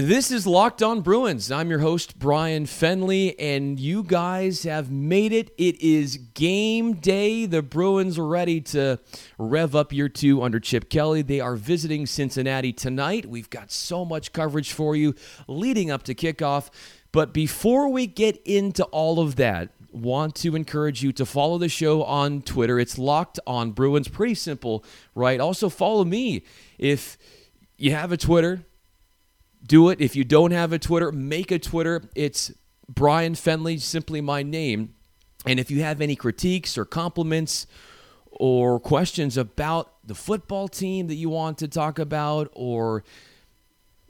This is Locked On Bruins. I'm your host, Bryan Fenley, and you guys have made it. It is game day. The Bruins are ready to rev up year two under Chip Kelly. They are visiting Cincinnati tonight. We've got so much coverage for you leading up to kickoff. But before we get into all of that, want to encourage you to follow the show on Twitter. It's Locked On Bruins. Pretty simple, right? Also follow me if you have a Twitter do it. If you don't have a Twitter, make a Twitter. It's Bryan Fenley, simply my name. And if you have any critiques or compliments or questions about the football team that you want to talk about or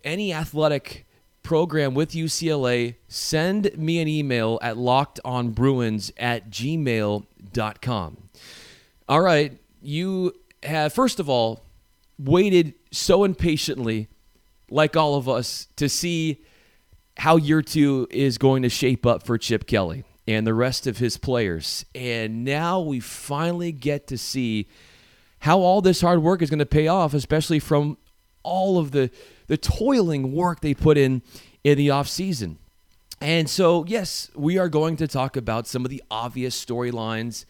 any athletic program with UCLA, send me an email at lockedonbruins at gmail.com. All right, you have, first of all, waited so impatiently like all of us, to see how year two is going to shape up for Chip Kelly and the rest of his players. And now we finally get to see how all this hard work is going to pay off, especially from all of the the toiling work they put in in the offseason. And so, yes, we are going to talk about some of the obvious storylines,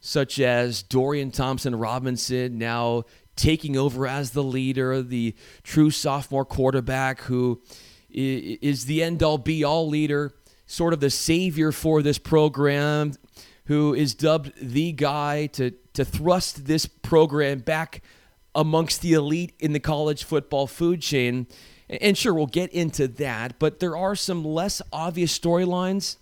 such as Dorian Thompson Robinson now taking over as the leader, the true sophomore quarterback who is the end all be all leader, sort of the savior for this program, who is dubbed the guy to, to thrust this program back amongst the elite in the college football food chain. And sure, we'll get into that, but there are some less obvious storylines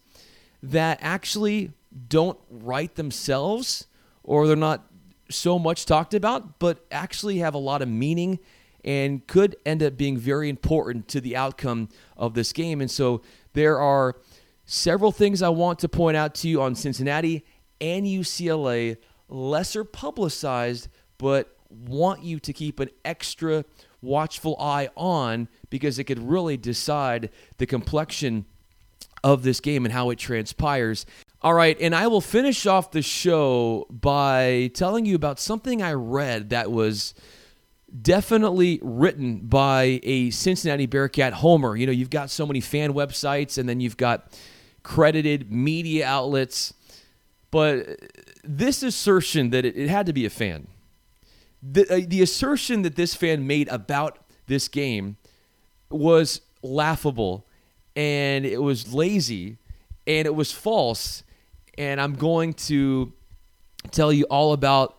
that actually don't write themselves or they're not so much talked about, but actually have a lot of meaning and could end up being very important to the outcome of this game. And so there are several things I want to point out to you on Cincinnati and UCLA, lesser publicized, but want you to keep an extra watchful eye on because it could really decide the complexion of this game and how it transpires. All right, and I will finish off the show by telling you about something I read that was definitely written by a Cincinnati Bearcat homer. You know, you've got so many fan websites and then you've got credited media outlets, but this assertion that it, it had to be a fan, the, uh, the assertion that this fan made about this game was laughable and it was lazy and it was false and I'm going to tell you all about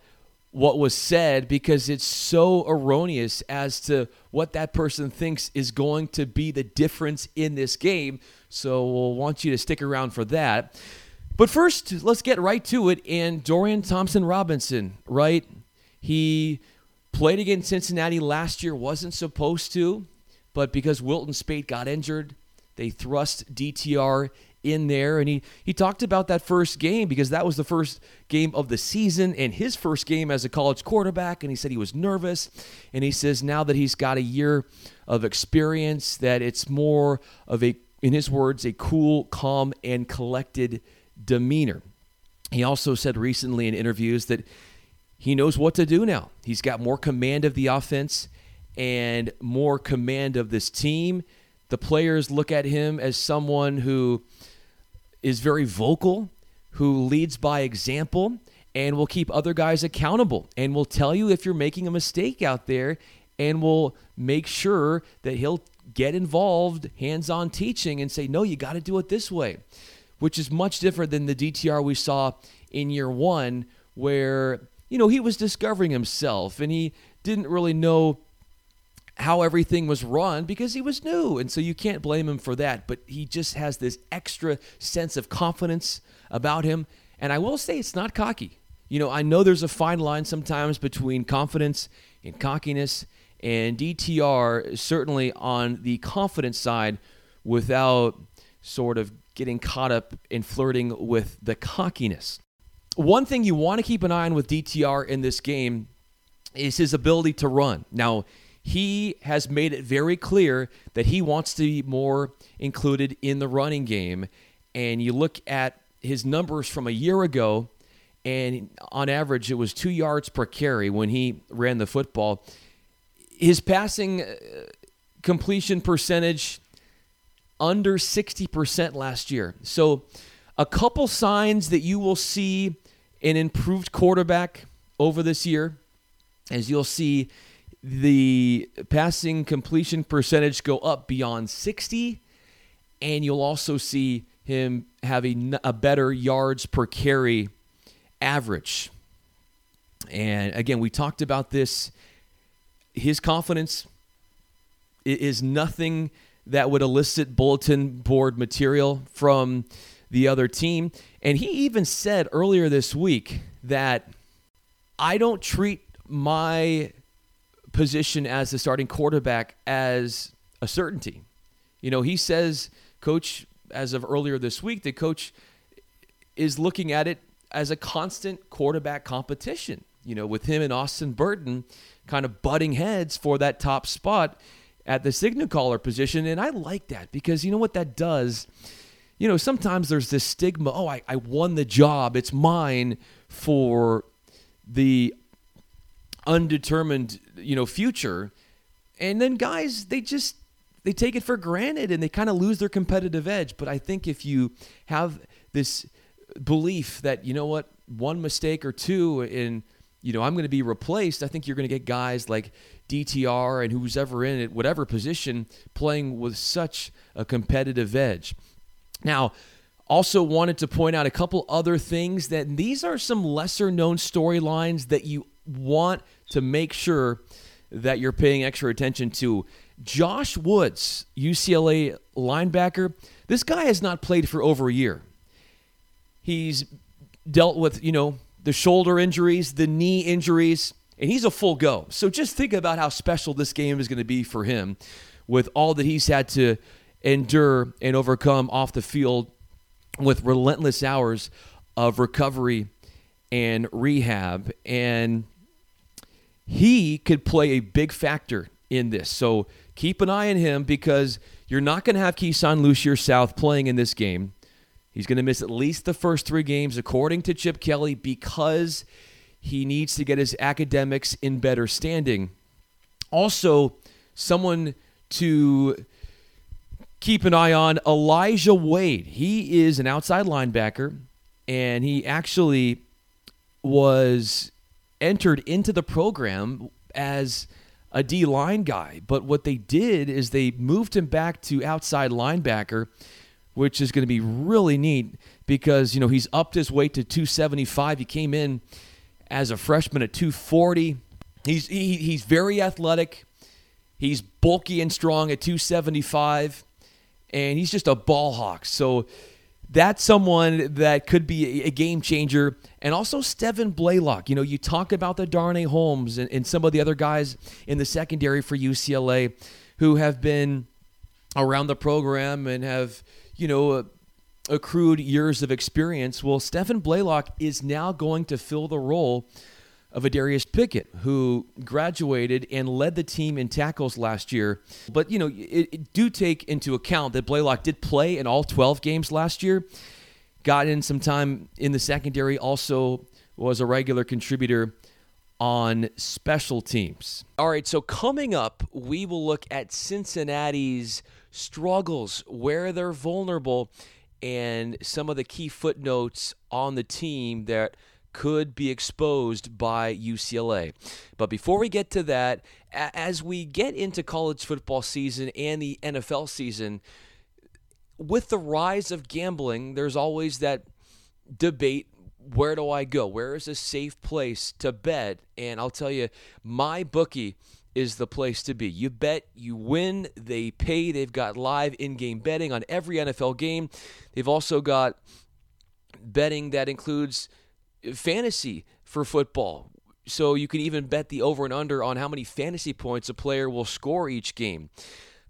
what was said because it's so erroneous as to what that person thinks is going to be the difference in this game. So we'll want you to stick around for that. But first, let's get right to it. And Dorian Thompson Robinson, right? He played against Cincinnati last year, wasn't supposed to, but because Wilton Speight got injured, they thrust DTR in there and he he talked about that first game because that was the first game of the season and his first game as a college quarterback and he said he was nervous and he says now that he's got a year of experience that it's more of a in his words a cool calm and collected demeanor. He also said recently in interviews that he knows what to do now. He's got more command of the offense and more command of this team. The players look at him as someone who is very vocal, who leads by example, and will keep other guys accountable and will tell you if you're making a mistake out there and will make sure that he'll get involved, hands on teaching, and say, no, you got to do it this way, which is much different than the DTR we saw in year one, where, you know, he was discovering himself and he didn't really know how everything was run because he was new. And so you can't blame him for that. But he just has this extra sense of confidence about him. And I will say it's not cocky. You know, I know there's a fine line sometimes between confidence and cockiness. And DTR certainly on the confidence side without sort of getting caught up in flirting with the cockiness. One thing you want to keep an eye on with DTR in this game is his ability to run. Now, he has made it very clear that he wants to be more included in the running game. And you look at his numbers from a year ago, and on average, it was two yards per carry when he ran the football. His passing uh, completion percentage under 60% last year. So, a couple signs that you will see an improved quarterback over this year, as you'll see the passing completion percentage go up beyond 60, and you'll also see him have a, a better yards per carry average. And again, we talked about this. His confidence is nothing that would elicit bulletin board material from the other team. And he even said earlier this week that I don't treat my position as the starting quarterback as a certainty. You know, he says, Coach, as of earlier this week, the coach is looking at it as a constant quarterback competition. You know, with him and Austin Burton kind of butting heads for that top spot at the signal caller position. And I like that because you know what that does? You know, sometimes there's this stigma oh, I, I won the job, it's mine for the undetermined, you know, future. And then guys, they just they take it for granted and they kind of lose their competitive edge. But I think if you have this belief that, you know what, one mistake or two and you know, I'm going to be replaced, I think you're going to get guys like DTR and who's ever in it, whatever position, playing with such a competitive edge. Now, also wanted to point out a couple other things that these are some lesser known storylines that you want to make sure that you're paying extra attention to. Josh Woods, UCLA linebacker, this guy has not played for over a year. He's dealt with, you know, the shoulder injuries, the knee injuries, and he's a full go. So just think about how special this game is going to be for him with all that he's had to endure and overcome off the field with relentless hours of recovery and rehab. And he could play a big factor in this. So keep an eye on him because you're not going to have Keisean Lucier South playing in this game. He's going to miss at least the first three games, according to Chip Kelly, because he needs to get his academics in better standing. Also, someone to keep an eye on Elijah Wade. He is an outside linebacker, and he actually was entered into the program as a D line guy. But what they did is they moved him back to outside linebacker which is going to be really neat because you know he's upped his weight to 275. He came in as a freshman at 240. He's he, he's very athletic. He's bulky and strong at 275, and he's just a ball hawk. So that's someone that could be a game changer. And also Stephan Blaylock. You know, you talk about the Darnay Holmes and, and some of the other guys in the secondary for UCLA who have been around the program and have you know, uh, accrued years of experience. Well, Stephan Blaylock is now going to fill the role of Adarius Pickett, who graduated and led the team in tackles last year. But, you know, it, it do take into account that Blaylock did play in all 12 games last year, got in some time in the secondary, also was a regular contributor on special teams. All right, so coming up, we will look at Cincinnati's struggles, where they're vulnerable, and some of the key footnotes on the team that could be exposed by UCLA. But before we get to that, as we get into college football season and the NFL season, with the rise of gambling, there's always that debate where do I go? Where is a safe place to bet? And I'll tell you, my bookie is the place to be. You bet, you win, they pay. They've got live in game betting on every NFL game. They've also got betting that includes fantasy for football. So you can even bet the over and under on how many fantasy points a player will score each game.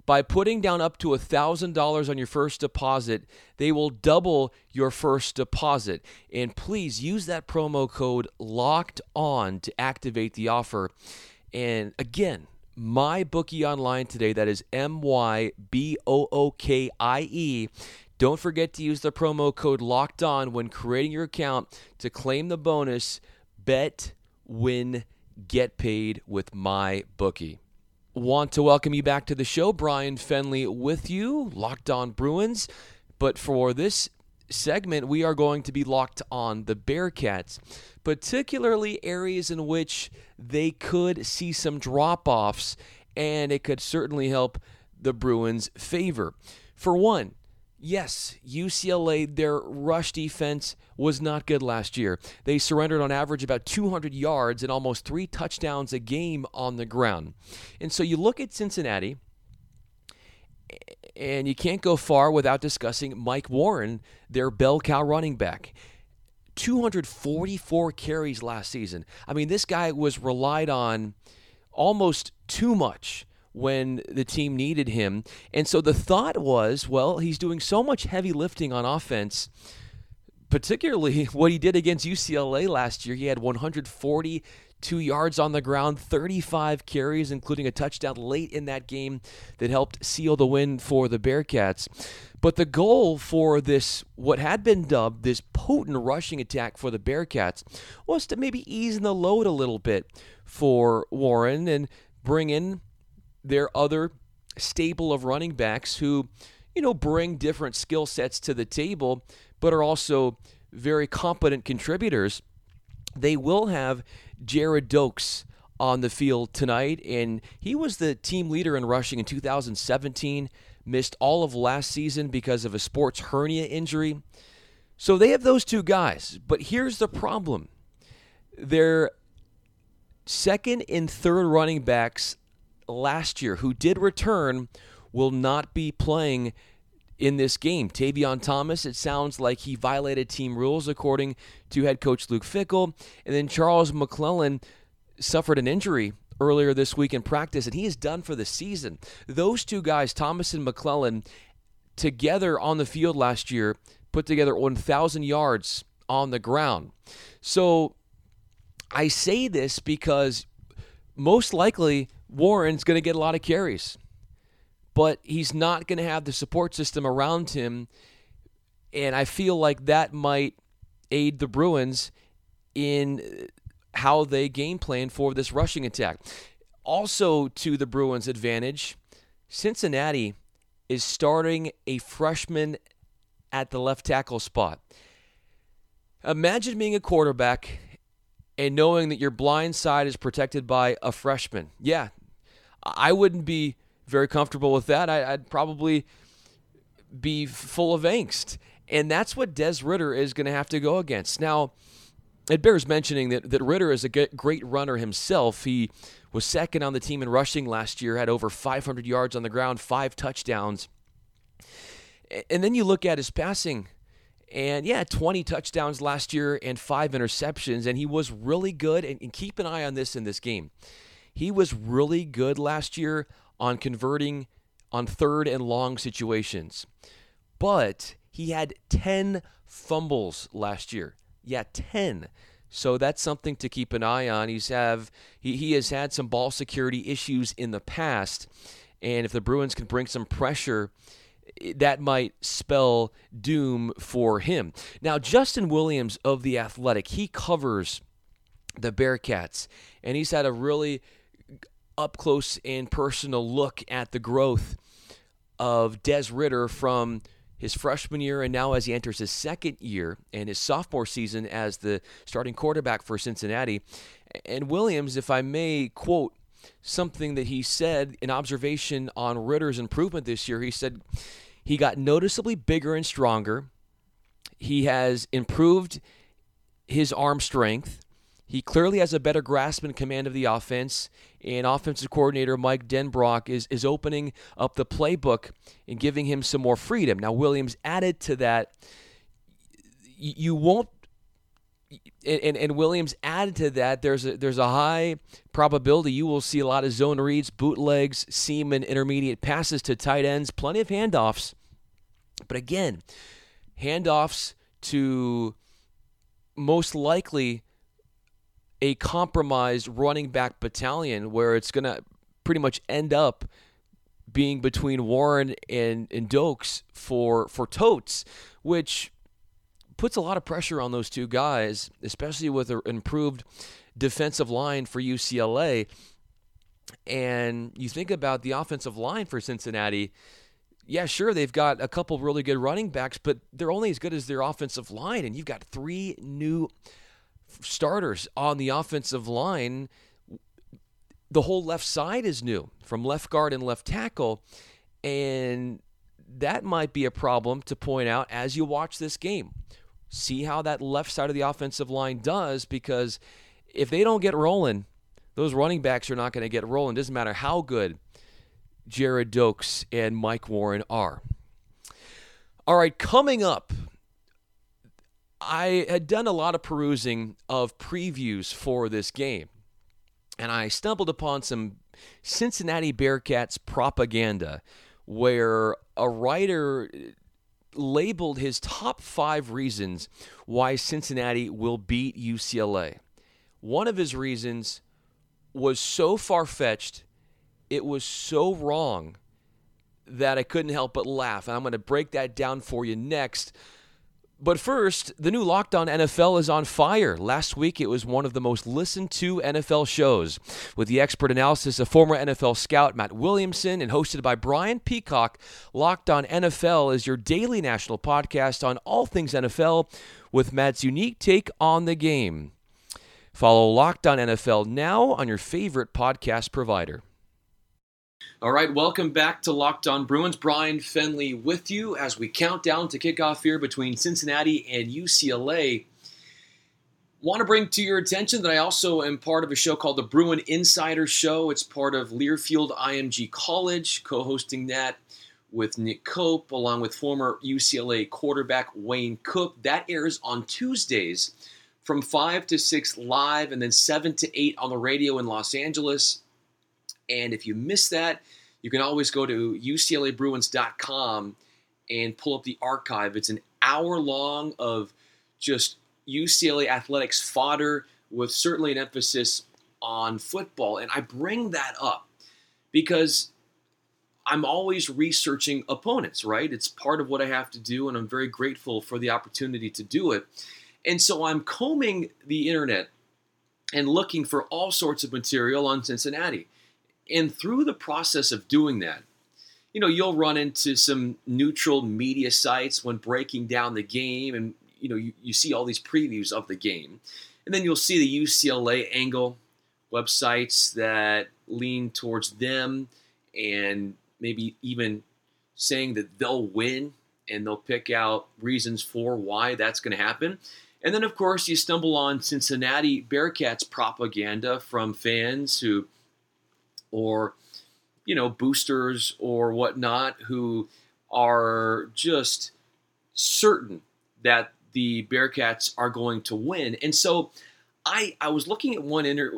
By putting down up to $1,000 on your first deposit, they will double your first deposit. And please use that promo code LOCKED ON to activate the offer. And again, my bookie online today, that is M Y B O O K I E. Don't forget to use the promo code locked on when creating your account to claim the bonus bet, win, get paid with my bookie. want to welcome you back to the show. Bryan Fenley with you, Locked On Bruins. But for this segment, we are going to be locked on the Bearcats, particularly areas in which they could see some drop offs, and it could certainly help the Bruins' favor. For one, Yes, UCLA, their rush defense was not good last year. They surrendered on average about 200 yards and almost three touchdowns a game on the ground. And so you look at Cincinnati, and you can't go far without discussing Mike Warren, their bell cow running back. 244 carries last season. I mean, this guy was relied on almost too much when the team needed him. And so the thought was, well, he's doing so much heavy lifting on offense, particularly what he did against UCLA last year. He had 142 yards on the ground, 35 carries, including a touchdown late in that game that helped seal the win for the Bearcats. But the goal for this, what had been dubbed this potent rushing attack for the Bearcats, was to maybe ease the load a little bit for Warren and bring in their other stable of running backs who, you know, bring different skill sets to the table, but are also very competent contributors. They will have Gerrid Doaks on the field tonight, and he was the team leader in rushing in 2017. Missed all of last season because of a sports hernia injury. So they have those two guys. But here's the problem their second and third running backs last year who did return will not be playing in this game. Tavion Thomas, it sounds like he violated team rules according to head coach Luke Fickell. And then Charles McClellan suffered an injury earlier this week in practice, and he is done for the season. Those two guys, Thomas and McClellan, together on the field last year, put together 1,000 yards on the ground. So I say this because most likely Warren's going to get a lot of carries, but he's not going to have the support system around him. And I feel like that might aid the Bruins in how they game plan for this rushing attack. Also, to the Bruins' advantage, Cincinnati is starting a freshman at the left tackle spot. Imagine being a quarterback and knowing that your blind side is protected by a freshman. Yeah, I wouldn't be very comfortable with that. I, would probably be full of angst. And that's what Des Ridder is going to have to go against. Now, it bears mentioning that, that Ridder is a great runner himself. He was second on the team in rushing last year, had over 500 yards on the ground, five touchdowns. And then you look at his passing, and yeah, 20 touchdowns last year and five interceptions, and he was really good. And, and keep an eye on this in this game. He was really good last year on converting on third and long situations. But he had 10 fumbles last year. Yeah, 10. So that's something to keep an eye on. He's have he, he has had some ball security issues in the past. And if the Bruins can bring some pressure, that might spell doom for him. Now, Justin Williams of The Athletic, he covers the Bearcats, and he's had a really up close and personal look at the growth of Des Ridder from his freshman year and now as he enters his second year and his sophomore season as the starting quarterback for Cincinnati. And Williams, if I may quote something that he said, an observation on Ridder's improvement this year, he said he got noticeably bigger and stronger. He has improved his arm strength. He clearly has a better grasp and command of the offense, and offensive coordinator Mike Denbrock is, is opening up the playbook and giving him some more freedom. Now, Williams added to that, you won't and, and Williams added to that, there's a, there's a high probability you will see a lot of zone reads, bootlegs, seam, and intermediate passes to tight ends, plenty of handoffs. But again, handoffs to most likely a compromised running back battalion where it's going to pretty much end up being between Warren and, and Doaks for, for Totes, which puts a lot of pressure on those two guys, especially with an improved defensive line for UCLA. And you think about the offensive line for Cincinnati. Yeah, sure, they've got a couple really good running backs, but they're only as good as their offensive line. And you've got three new starters on the offensive line. The whole left side is new from left guard and left tackle. And that might be a problem to point out as you watch this game. See how that left side of the offensive line does because if they don't get rolling, those running backs are not going to get rolling. Doesn't matter how good Gerrid Doaks and Mike Warren are. All right, coming up, I had done a lot of perusing of previews for this game, and I stumbled upon some Cincinnati Bearcats propaganda where a writer labeled his top five reasons why Cincinnati will beat UCLA. One of his reasons was so far fetched, it was so wrong that I couldn't help but laugh. And I'm going to break that down for you next. But first, the new Locked On NFL is on fire. Last week, it was one of the most listened to NFL shows, with the expert analysis of former NFL scout Matt Williamson and hosted by Brian Peacock. Locked On NFL is your daily national podcast on all things NFL, with Matt's unique take on the game. Follow Locked On NFL now on your favorite podcast provider. All right, welcome back to Locked On Bruins. Bryan Fenley with you as we count down to kickoff here between Cincinnati and UCLA. Want to bring to your attention that I also am part of a show called the Bruin Insider Show. It's part of Learfield IMG College, co hosting that with Nick Cope, along with former UCLA quarterback Wayne Cook. That airs on Tuesdays from 5 to 6 live and then 7 to 8 on the radio in Los Angeles. And if you miss that, you can always go to UCLABruins.com and pull up the archive. It's an hour long of just UCLA athletics fodder with certainly an emphasis on football. And I bring that up because I'm always researching opponents, right? It's part of what I have to do, and I'm very grateful for the opportunity to do it. And so I'm combing the internet and looking for all sorts of material on Cincinnati. And through the process of doing that, you know, you'll run into some neutral media sites when breaking down the game, and you know, you, you see all these previews of the game. And then you'll see the UCLA angle websites that lean towards them and maybe even saying that they'll win and they'll pick out reasons for why that's going to happen. And then, of course, you stumble on Cincinnati Bearcats propaganda from fans who or you know boosters or whatnot who are just certain that the Bearcats are going to win. And so I I was looking at one inter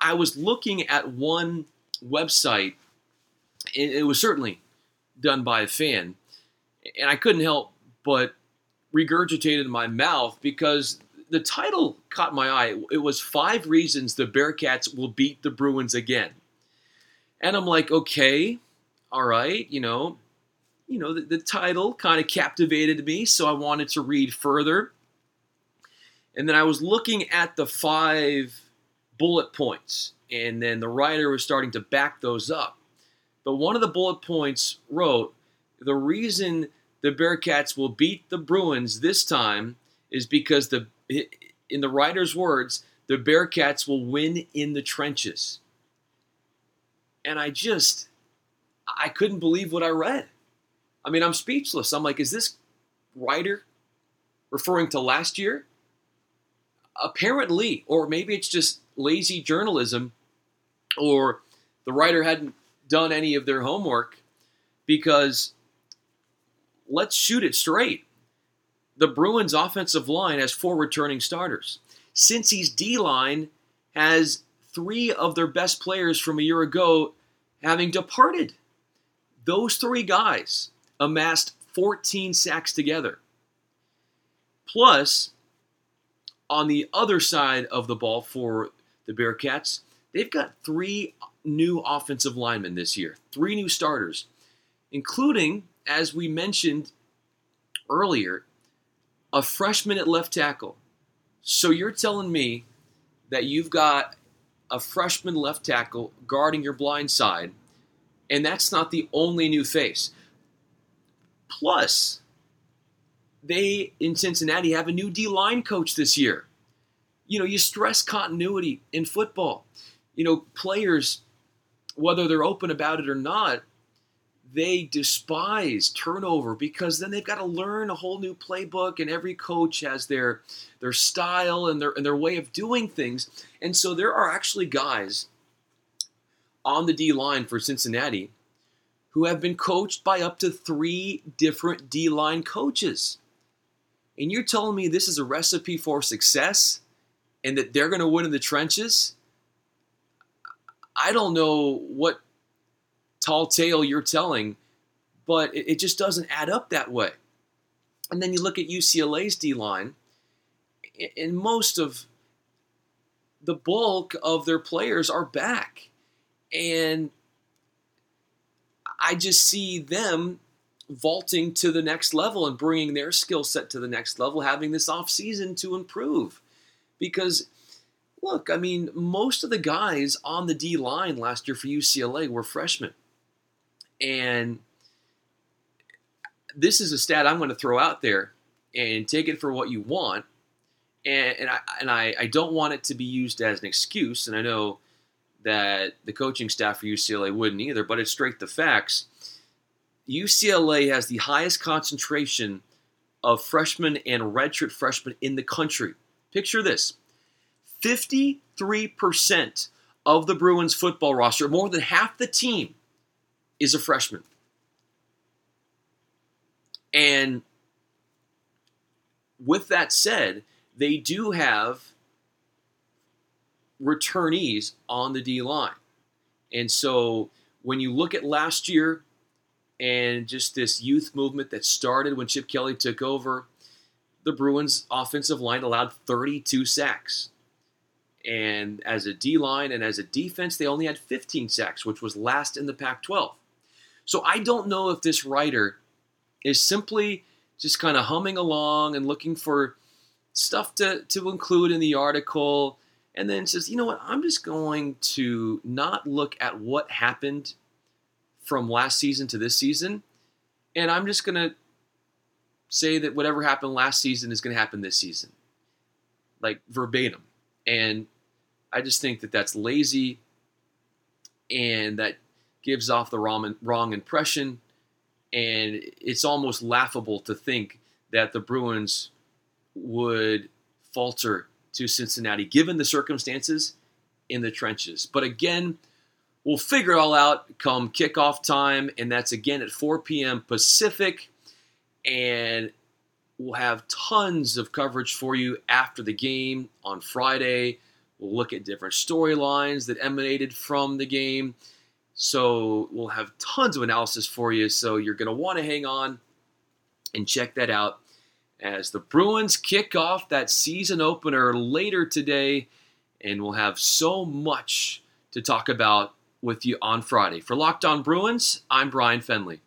I was looking at one website it was certainly done by a fan and I couldn't help but regurgitate in my mouth because the title caught my eye. It was five reasons the Bearcats will beat the Bruins again. And I'm like, okay, all right, you know, you know, the, the title kind of captivated me, so I wanted to read further. And then I was looking at the five bullet points, and then the writer was starting to back those up. But one of the bullet points wrote, the reason the Bearcats will beat the Bruins this time is because the in the writer's words, the Bearcats will win in the trenches and I just I couldn't believe what I read. I mean, I'm speechless. I'm like, is this writer referring to last year? Apparently, or maybe it's just lazy journalism, or the writer hadn't done any of their homework because let's shoot it straight. The Bruins offensive line has four returning starters. Cincy's D line has three of their best players from a year ago having departed. Those three guys amassed 14 sacks together. Plus, on the other side of the ball for the Bearcats, they've got three new offensive linemen this year, three new starters, including, as we mentioned earlier, a freshman at left tackle. So you're telling me that you've got a freshman left tackle guarding your blind side, and that's not the only new face. Plus, they in Cincinnati have a new D line coach this year. You know, you stress continuity in football. You know, players, whether they're open about it or not, they despise turnover because then they've got to learn a whole new playbook and every coach has their their style and their and their way of doing things. And so there are actually guys on the D line for Cincinnati who have been coached by up to 3 different D line coaches. And you're telling me this is a recipe for success and that they're going to win in the trenches? I don't know what tall tale you're telling, but it, it just doesn't add up that way. And then you look at UCLA's D line, and most of the bulk of their players are back. And I just see them vaulting to the next level and bringing their skill set to the next level, having this off season to improve. Because, look, I mean, most of the guys on the D line last year for UCLA were freshmen. And this is a stat I'm going to throw out there and take it for what you want. And, and I and I, I don't want it to be used as an excuse. And I know that the coaching staff for UCLA wouldn't either, but it's straight the facts. UCLA has the highest concentration of freshmen and redshirt freshmen in the country. Picture this 53% of the Bruins football roster, more than half the team, is a freshman. And with that said, they do have returnees on the D line. And so when you look at last year and just this youth movement that started when Chip Kelly took over, the Bruins offensive line allowed 32 sacks. And as a D line and as a defense, they only had 15 sacks, which was last in the Pac 12. So I don't know if this writer is simply just kind of humming along and looking for stuff to, to include in the article and then says, you know what, I'm just going to not look at what happened from last season to this season, and I'm just going to say that whatever happened last season is going to happen this season, like verbatim. And I just think that that's lazy and that gives off the wrong, wrong impression. And it's almost laughable to think that the Bruins would falter to Cincinnati given the circumstances in the trenches. But again, we'll figure it all out come kickoff time, and that's again at 4 p.m. Pacific. And we'll have tons of coverage for you after the game on Friday. We'll look at different storylines that emanated from the game. So we'll have tons of analysis for you. So you're going to want to hang on and check that out as the Bruins kick off that season opener later today. And we'll have so much to talk about with you on Friday. For Locked On Bruins, I'm Bryan Fenley.